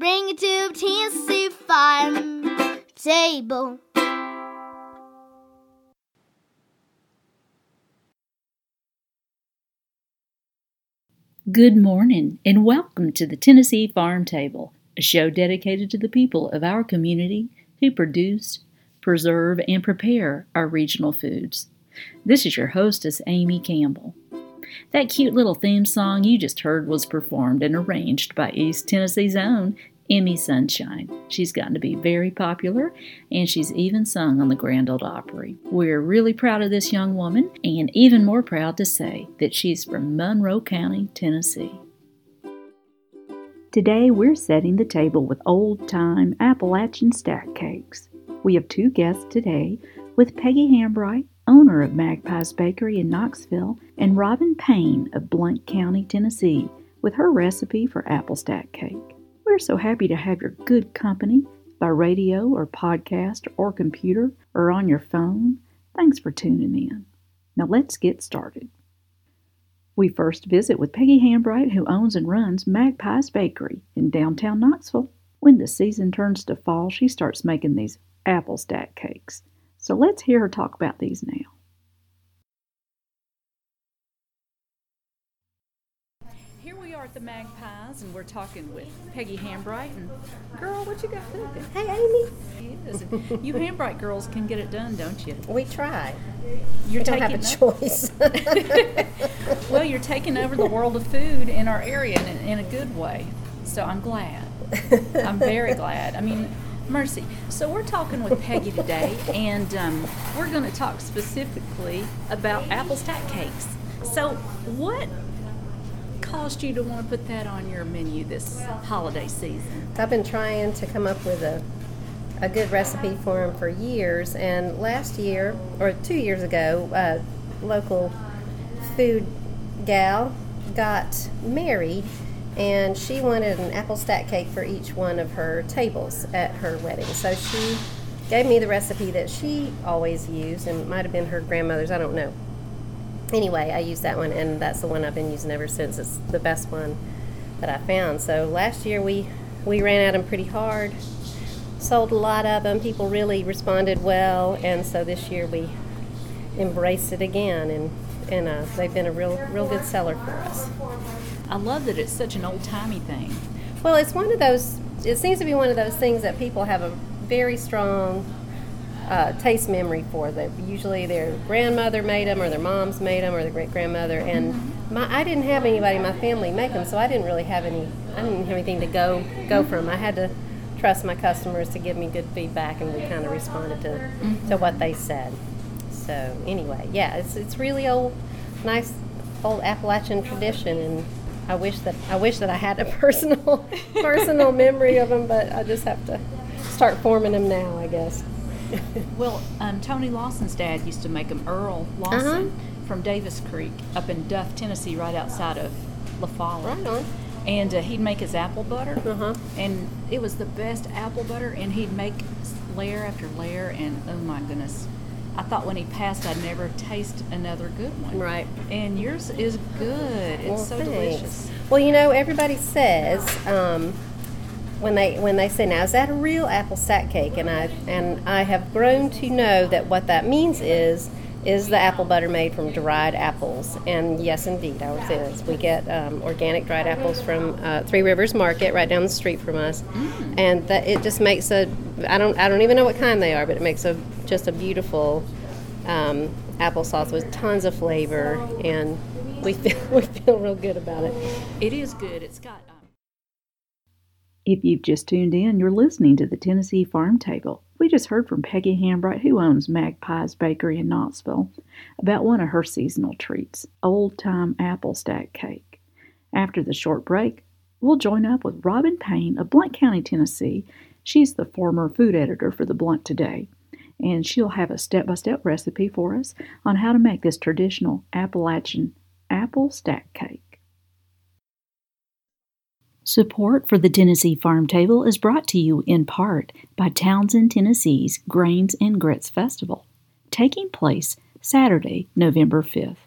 Bring it to Tennessee farm table. Good morning, and welcome to the Tennessee Farm Table, a show dedicated to the people of our community who produce, preserve, and prepare our regional foods. This is your hostess, Amy Campbell. That cute little theme song you just heard was performed and arranged by East Tennessee's own Emi Sunshine. She's gotten to be very popular and she's even sung on the Grand Ole Opry. We're really proud of this young woman and even more proud to say that she's from Monroe County, Tennessee. Today we're setting the table with old time Appalachian stack cakes. We have two guests today with Peggy Hambright, owner of Magpie's Bakery in Knoxville, and Robin Payne of Blount County, Tennessee, with her recipe for apple stack cake. We're so happy to have your good company by radio or podcast or computer or on your phone. Thanks for tuning in. Now let's get started. We first visit with Peggy Hambright, who owns and runs Magpie's Bakery in downtown Knoxville. When the season turns to fall, she starts making these apple stack cakes. So let's hear her talk about these now. Here we are at the Magpies, and we're talking with Peggy Hambright. And girl, what you got cooking? Hey, Amy. Yes. you Hambright girls can get it done, don't you? We try. You're don't have a taking choice. well, you're taking over the world of food in our area in, in a good way. So I'm glad. I'm very glad. I mean, mercy. So we're talking with Peggy today, and um, we're going to talk specifically about apple stack cakes. So, what caused you to want to put that on your menu this holiday season? I've been trying to come up with a a good recipe for them for years, and last year or two years ago, a local food gal got married, and she wanted an apple stack cake for each one of her tables at her wedding. So she gave me the recipe that she always used, and might have been her grandmother's. I don't know. Anyway, I used that one, and that's the one I've been using ever since. It's the best one that I found. So last year we we ran at them pretty hard sold a lot of them. People really responded well, and so this year we embraced it again, and and uh, they've been a real real good seller for us. I love that it's such an old timey thing. Well, it's one of those. It seems to be one of those things that people have a very strong uh, taste memory for. That usually their grandmother made them, or their moms made them, or their great grandmother. And my, I didn't have anybody in my family make them, so I didn't really have any. I didn't have anything to go go from. I had to trust my customers to give me good feedback, and we kind of responded to Mm-hmm. to what they said. So anyway, yeah, it's it's really old, nice old Appalachian tradition, and I wish that I wish that I had a personal personal memory of them, but I just have to start forming them now, I guess. Well, um, Tony Lawson's dad used to make them. Earl Lawson Uh-huh. from Davis Creek up in Duff, Tennessee, right outside of LaFollette. Right on. And uh, he'd make his apple butter, Uh-huh. and it was the best apple butter. And he'd make layer after layer, and oh my goodness, I thought when he passed, I'd never taste another good one. Right. And yours is good. It's Well, so thanks. delicious. Well, you know, everybody says um, when they when they say now is that a real apple stack cake, and I and I have grown to know that what that means is is the apple butter made from dried apples. And yes, indeed, ours is. We get um, organic dried apples from uh, Three Rivers Market right down the street from us, mm. and that it just makes a I don't I don't even know what kind they are, but it makes a just a beautiful um, applesauce with tons of flavor, and we feel we feel real good about it. It is good. It's got. Um, if you've just tuned in, you're listening to the Tennessee Farm Table. We just heard from Peggy Hambright, who owns Magpie's Bakery in Knoxville, about one of her seasonal treats, old time apple stack cake. After the short break, we'll join up with Robin Payne of Blount County, Tennessee. She's the former food editor for the Blount Today, and she'll have a step by step recipe for us on how to make this traditional Appalachian apple stack cake. Support for the Tennessee Farm Table is brought to you in part by Townsend, Tennessee's Grains and Grits Festival, taking place Saturday, November 5th.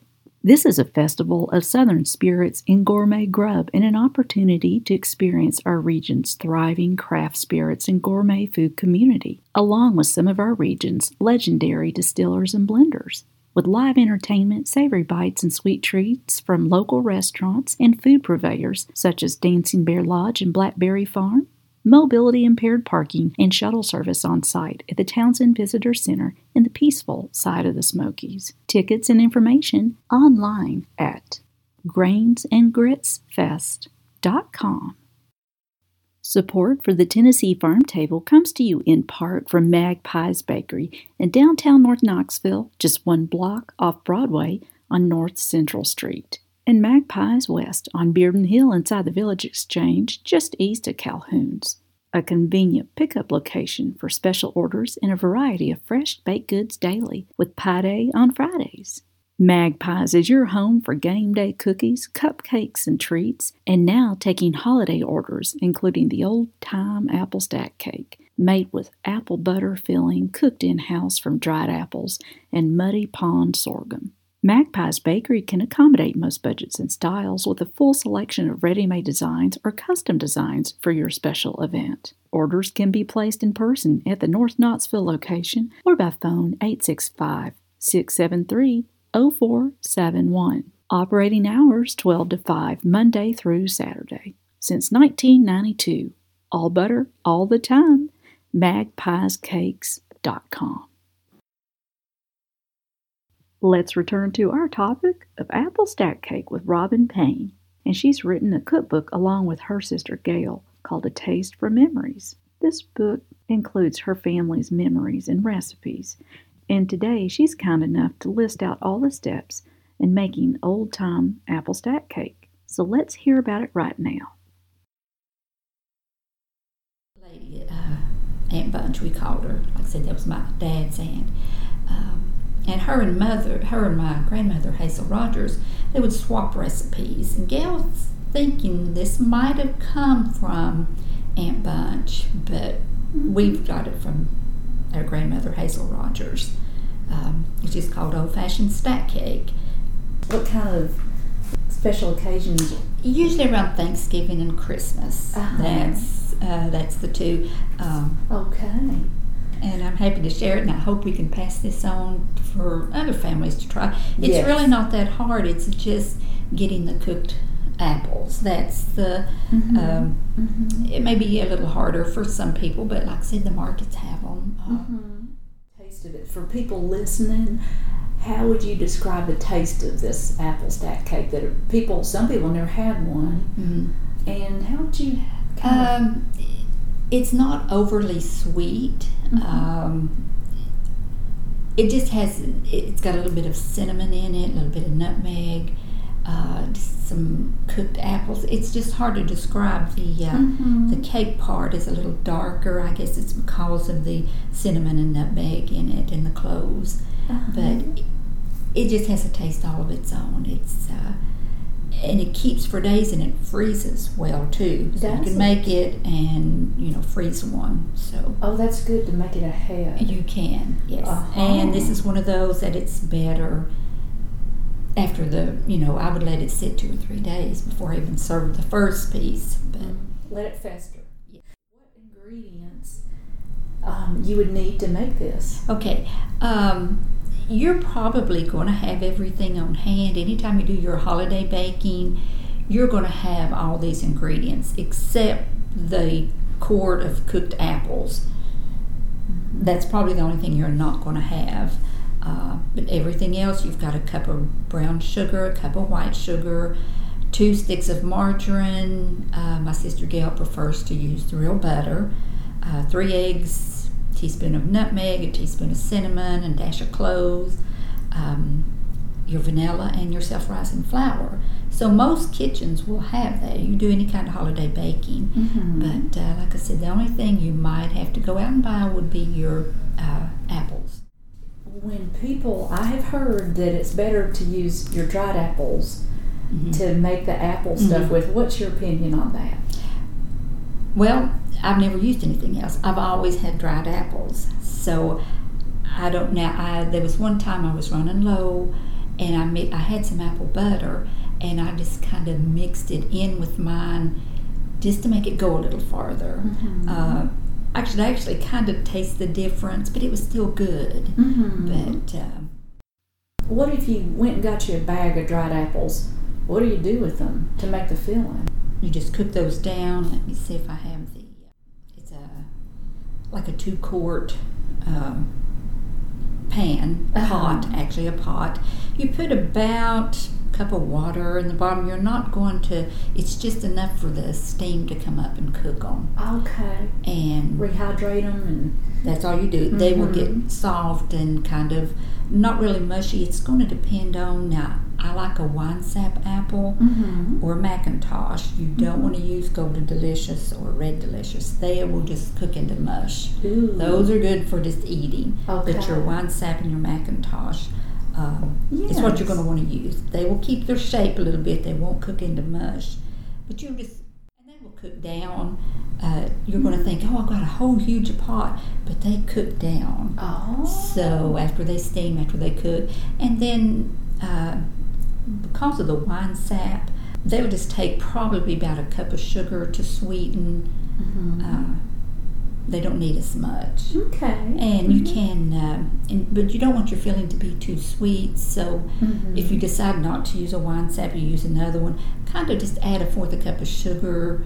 This is a festival of Southern spirits and gourmet grub and an opportunity to experience our region's thriving craft spirits and gourmet food community, along with some of our region's legendary distillers and blenders with live entertainment, savory bites, and sweet treats from local restaurants and food purveyors such as Dancing Bear Lodge and Blackberry Farm, mobility impaired parking and shuttle service on site at the Townsend Visitor Center in the peaceful side of the Smokies. Tickets and information online at grainsandgritsfest.com. Support for the Tennessee Farm Table comes to you in part from Magpie's Bakery in downtown North Knoxville, just one block off Broadway on North Central Street, and Magpie's West on Bearden Hill inside the Village Exchange, just east of Calhoun's. A convenient pickup location for special orders and a variety of fresh baked goods daily, with Pie Day on Fridays. Magpies is your home for game day cookies, cupcakes, and treats, and now taking holiday orders, including the old time apple stack cake, made with apple butter filling cooked in house from dried apples and muddy pond sorghum. Magpie's Bakery can accommodate most budgets and styles with a full selection of ready made designs or custom designs for your special event. Orders can be placed in person at the North Knoxville location or by phone 865 673 0471. Operating hours 12 to 5, Monday through Saturday. Since 1992. All butter, all the time. MagpiesCakes.com. Let's return to our topic of apple stack cake with Robin Payne. And she's written a cookbook along with her sister Gail called A Taste for Memories. This book includes her family's memories and recipes, and today she's kind enough to list out all the steps in making old time apple stack cake. So let's hear about it right now. Lady, uh, Aunt Bunch, we called her. Like I said, that was my dad's aunt. Um, and her and mother, her and my grandmother Hazel Rogers, they would swap recipes. And Gail's thinking this might have come from Aunt Bunch, but we've got it from our grandmother Hazel Rogers. Um, which is called old fashioned stack cake. What kind of special occasions? Usually around Thanksgiving and Christmas. Uh-huh. That's uh, that's the two. Um, okay. And I'm happy to share it, and I hope we can pass this on for other families to try. It's yes. really not that hard. It's just getting the cooked apples. That's the. Mm-hmm. Um, mm-hmm. It may be a little harder for some people, but like I said, the markets have them. Uh, mm-hmm. Taste of it for people listening. How would you describe the taste of this apple stack cake? That people, some people never had one, mm-hmm. and how would you? Um, it's not overly sweet. Mm-hmm. Um, it just has. It's got a little bit of cinnamon in it, a little bit of nutmeg uh, some cooked apples. It's just hard to describe. The uh, mm-hmm. the cake part is a little darker. I guess it's because of the cinnamon and nutmeg in it and the cloves. Uh-huh. But it, it, just has a taste all of its own. It's uh, and it keeps for days and it freezes well too. So Does you can it? make it and you know freeze one. So oh, that's good to make it ahead. You can yes, uh-huh. and this is one of those that it's better after the, you know, I would let it sit two or three days before I even served the first piece. But let it fester. Yeah. What ingredients um, you would need to make this? Okay. Um, you're probably going to have everything on hand. Anytime you do your holiday baking, you're going to have all these ingredients except the quart of cooked apples. That's probably the only thing you're not going to have. Uh, but everything else, you've got a cup of brown sugar, a cup of white sugar, two sticks of margarine. Uh, my sister Gail prefers to use the real butter. Uh, three eggs, teaspoon of nutmeg, a teaspoon of cinnamon, and dash of cloves. Um, your vanilla and your self-rising flour. So most kitchens will have that. You do any kind of holiday baking, Mhm. but uh, like I said, the only thing you might have to go out and buy would be your uh, apples. When people, I have heard that it's better to use your dried apples Mhm. to make the apple stuff Mhm. with. What's your opinion on that? Well, I've never used anything else. I've always had dried apples. So I don't now. I there was one time I was running low, and I mi- I had some apple butter, and I just kind of mixed it in with mine, just to make it go a little farther. Mhm. Uh, actually, I actually kind of taste the difference, but it was still good. Mm-hmm. But uh, what if you went and got you a bag of dried apples? What do you do with them to make the filling? you just cook those down. Let me see if I have the. It's a like a two quart um, pan Uh-huh. pot, actually a pot. You put about cup of water in the bottom. You're not going to. It's just enough for the steam to come up and cook on, Okay. and Rehydrate them and. that's all you do. They will get soft and kind of not really mushy. It's going to depend on now. I like a Winesap apple Mm-hmm. or McIntosh. You don't want to use Golden Delicious or Red Delicious. They will just cook into mush. Ooh. Those are good for just eating. Okay. But your Winesap and your McIntosh um, is what you're going to want to use. They will keep their shape a little bit. They won't cook into mush. But you just and they will cook down. Uh, you're going to think, oh, I've got a whole huge pot, but they cook down. Oh. So after they steam, after they cook, and then uh, because of the Winesap, they'll just take probably about a cup of sugar to sweeten. Mhm. Uh, they don't need as much, okay. and you can, uh, and, but you don't want your filling to be too sweet. So Mhm. if you decide not to use a Winesap, you use another one. Kind of just add a fourth a cup of sugar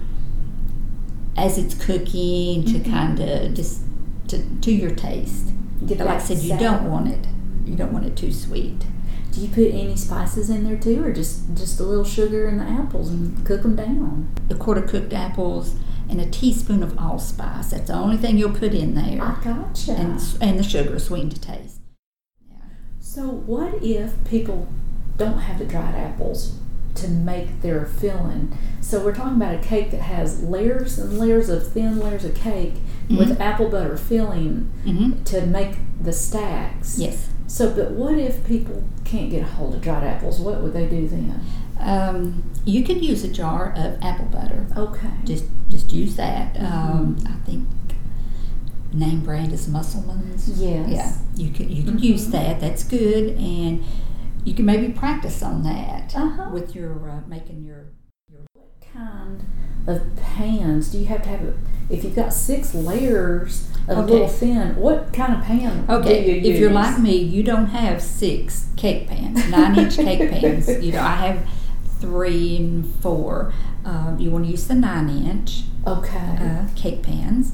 as it's cooking to Mhm. kind of just to, to your taste. Get Like I said, you sour. don't want it. You don't want it too sweet. Do you put any spices in there too, or just just a little sugar and the apples and cook them down? A quart of cooked apples and a teaspoon of allspice. That's the only thing you'll put in there. I gotcha. And and the sugar, sweetened to taste. Yeah. so, what if people don't have the dried apples to make their filling? So, we're talking about a cake that has layers and layers of thin layers of cake with Mhm. apple butter filling Mm-hmm. to make the stacks. Yes. So, but what if people can't get a hold of dried apples? What would they do then? Um, you could use a jar of apple butter. Okay. Just just use that. Um, Mhm. I think name brand is Musselman's. Yes. Yeah, you can you could use Mhm. that. That's good, and you can maybe practice on that Uh-huh. with your uh, making your your. What kind of pans do you have to have? A, If you've got six layers of Okay. little thin, what kind of pan Okay, do you if you're like me, you don't have six cake pans, nine inch cake pans. You know, I have three and four. Um, you want to use the nine inch Okay. uh, cake pans,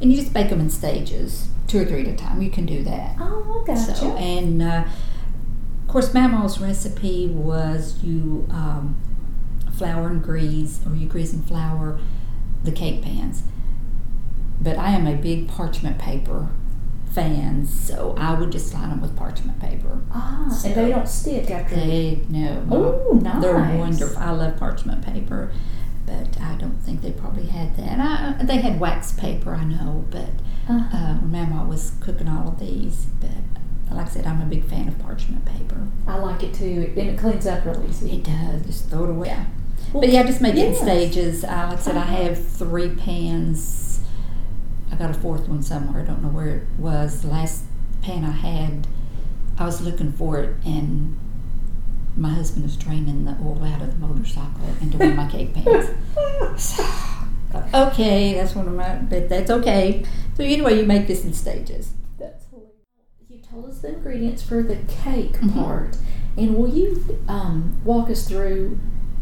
and you just bake them in stages, two or three at a time. You can do that. oh, gotcha. So, and uh, of course, Mama's recipe was you um, flour and grease, or you grease and flour the cake pans. But I am a big parchment paper fan, so I would just line them with parchment paper. ah, So- and they don't stick after. They no, Oh, they're wonderful. I love parchment paper, but I don't think they probably had that. I, they had wax paper, I know, but Uh-huh. uh, was cooking all of these. But like I said, I'm a big fan of parchment paper. I like it too, and it cleans up really easy. It does. Just throw it away. Well, but yeah, just make it in stages. Uh, like I said, I Uh-huh. have three pans. I got a fourth one somewhere. I don't know where it was. The last pan I had, I was looking for it, and my husband was draining the oil out of the motorcycle into one of my cake pans. So, okay, that's one of my, but that's okay. So anyway, you make this in stages. That's hilarious. You told us the ingredients for the cake Mhm. part. And will you um, walk us through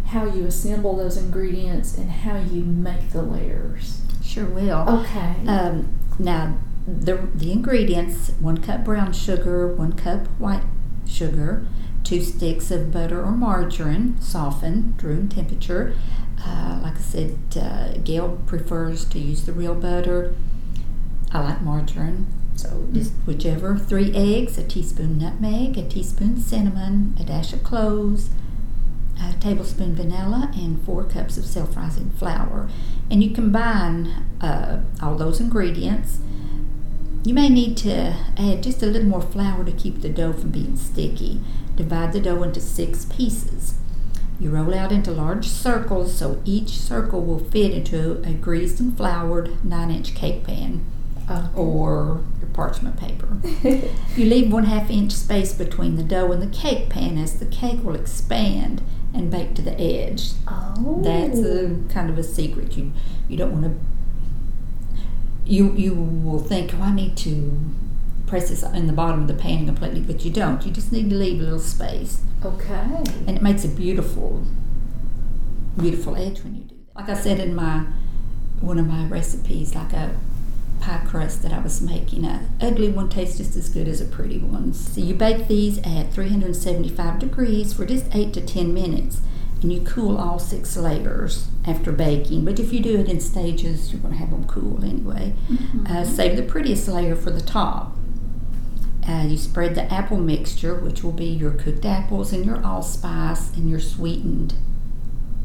how you assemble those ingredients and how you make the layers? Sure will. Okay. Um, now, the, the ingredients one cup brown sugar, one cup white sugar, two sticks of butter or margarine, softened, room temperature. Uh, like I said, uh, Gail prefers to use the real butter. I like margarine, so just whichever. Three eggs, a teaspoon nutmeg, a teaspoon cinnamon, a dash of cloves, a tablespoon vanilla, and four cups of self-rising flour. And you combine uh, all those ingredients. You may need to add just a little more flour to keep the dough from being sticky. Divide the dough into six pieces. You roll out into large circles so each circle will fit into a greased and floured 9 inch cake pan or your parchment paper. You leave one half inch space between the dough and the cake pan as the cake will expand and bake to the edge. oh. That's a oh. kind of a secret. You you don't want to. You you will think, oh, I need to press this in the bottom of the pan completely, but you don't. You just need to leave a little space, Okay. and it makes a beautiful, beautiful edge when you do that. Like I said in my one of my recipes, like a pie crust that I was making, a ugly one tastes just as good as a pretty one. So you bake these at 375 degrees for just eight to ten minutes, and you cool all six layers after baking. But if you do it in stages, you're going to have them cool anyway. Uh, save the prettiest layer for the top. Uh, you spread the apple mixture, which will be your cooked apples and your allspice and your sweetened,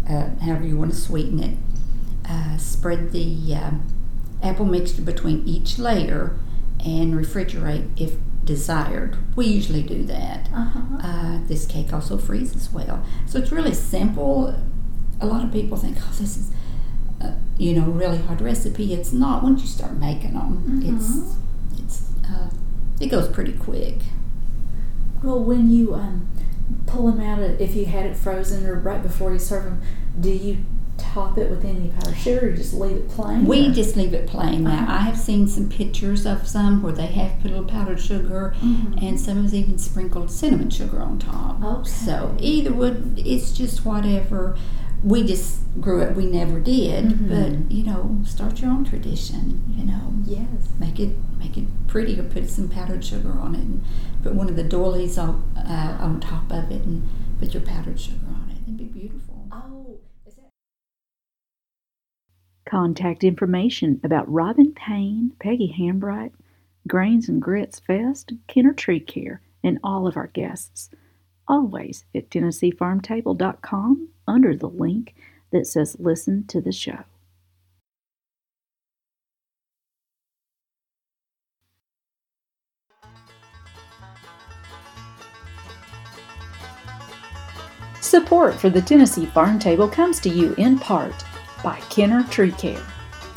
uh, however you want to sweeten it. Uh, spread the uh, apple mixture between each layer and refrigerate if desired. We usually do that. Uh-huh. Uh, this cake also freezes well. So it's really simple. A lot of people think, oh, this is, uh, you know, really hard recipe. It's not. Once you start making them, it's, it's, uh, it goes pretty quick. Well, when you um, pull them out, of, if you had it frozen or right before you serve them, do you top it with any powdered sugar or just leave it plain? We or- just leave it plain. Now, Uh-huh. I have seen some pictures of some where they have put a little powdered sugar, Mhm. and some has even sprinkled cinnamon sugar on top. Okay. So either would, it's just whatever. We just grew up. We never did, Mhm. but you know, start your own tradition. You know, Yes. make it make it pretty, or put some powdered sugar on it, and put one of the doilies on uh, on top of it, and put your powdered sugar on it. It'd be beautiful. Oh, is that? Contact information about Robin Payne, Peggy Hambright, Grains and Grits Fest, Kenner Tree Care, and all of our guests. Always at TennesseeFarmTable.com under the link that says Listen to the Show. Support for the Tennessee Farm Table comes to you in part by Kenner Tree Care,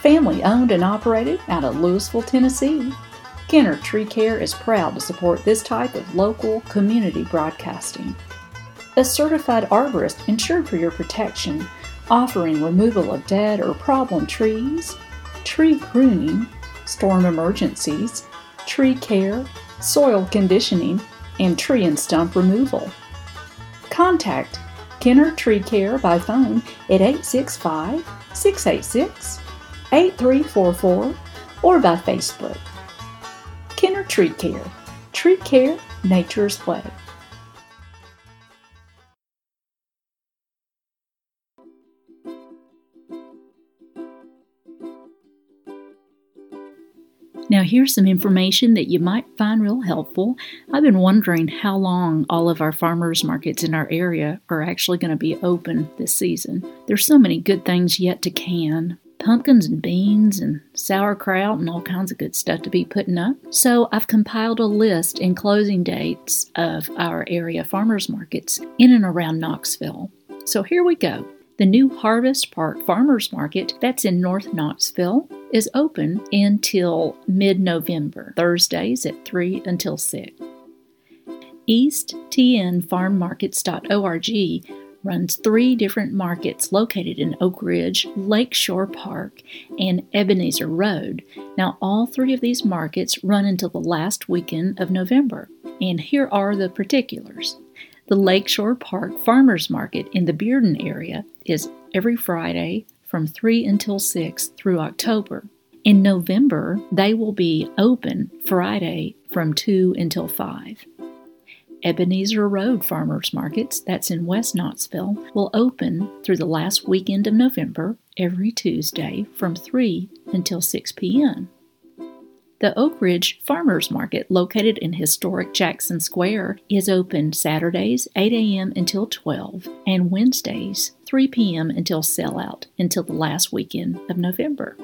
family owned and operated out of Louisville, Tennessee. Kenner Tree Care is proud to support this type of local community broadcasting. A certified arborist insured for your protection, offering removal of dead or problem trees, tree pruning, storm emergencies, tree care, soil conditioning, and tree and stump removal. Contact Kenner Tree Care by phone at 865 686 8344 or by Facebook. Kenner Tree Care. Tree Care, Nature's Way. Now, here's some information that you might find real helpful. I've been wondering how long all of our farmers markets in our area are actually going to be open this season. There's so many good things yet to can pumpkins and beans and sauerkraut and all kinds of good stuff to be putting up. So, I've compiled a list and closing dates of our area farmers markets in and around Knoxville. So, here we go. The new Harvest Park Farmers Market, that's in North Knoxville, is open until mid November, Thursdays at 3 until 6. EastTNFarmMarkets.org runs three different markets located in Oak Ridge, Lakeshore Park, and Ebenezer Road. Now, all three of these markets run until the last weekend of November. And here are the particulars. The Lakeshore Park Farmers Market in the Bearden area is every Friday from 3 until 6 through October. In November, they will be open Friday from 2 until 5. Ebenezer Road Farmers Markets, that's in West Knoxville, will open through the last weekend of November every Tuesday from 3 until 6 p.m. The Oak Ridge Farmers Market, located in historic Jackson Square, is open Saturdays 8 a.m. until 12 and Wednesdays 3 p.m. until sellout until the last weekend of November.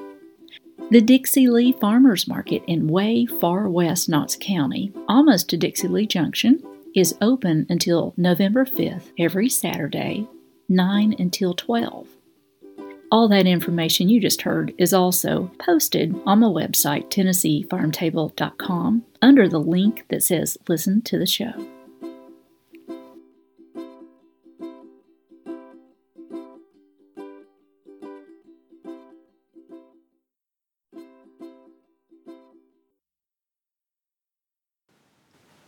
The Dixie Lee Farmers Market in way far west Knox County, almost to Dixie Lee Junction, is open until November 5th every Saturday, 9 until 12. All that information you just heard is also posted on my website, TennesseeFarmTable.com, under the link that says Listen to the Show.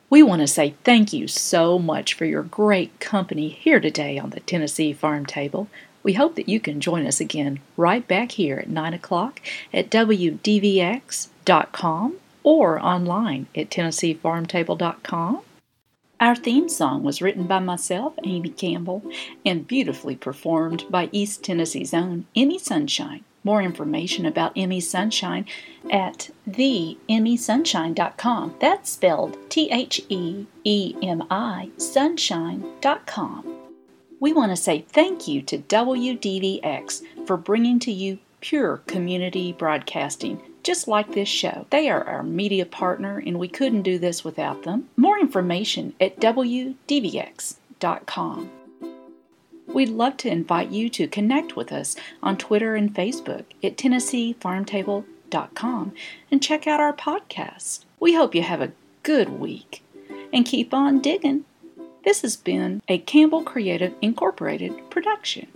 We want to say thank you so much for your great company here today on the Tennessee Farm Table. We hope that you can join us again right back here at 9 o'clock at WDVX.com or online at TennesseeFarmTable.com. Our theme song was written by myself, Amy Campbell, and beautifully performed by East Tennessee's own Emi Sunshine. More information about Emi Sunshine at theemisunshine.com. That's spelled T H E E M I sunshine.com. We want to say thank you to WDVX for bringing to you pure community broadcasting, just like this show. They are our media partner, and we couldn't do this without them. More information at WDVX.com. We'd love to invite you to connect with us on Twitter and Facebook at TennesseeFarmTable.com and check out our podcast. We hope you have a good week and keep on digging. This has been a Campbell Creative Incorporated production.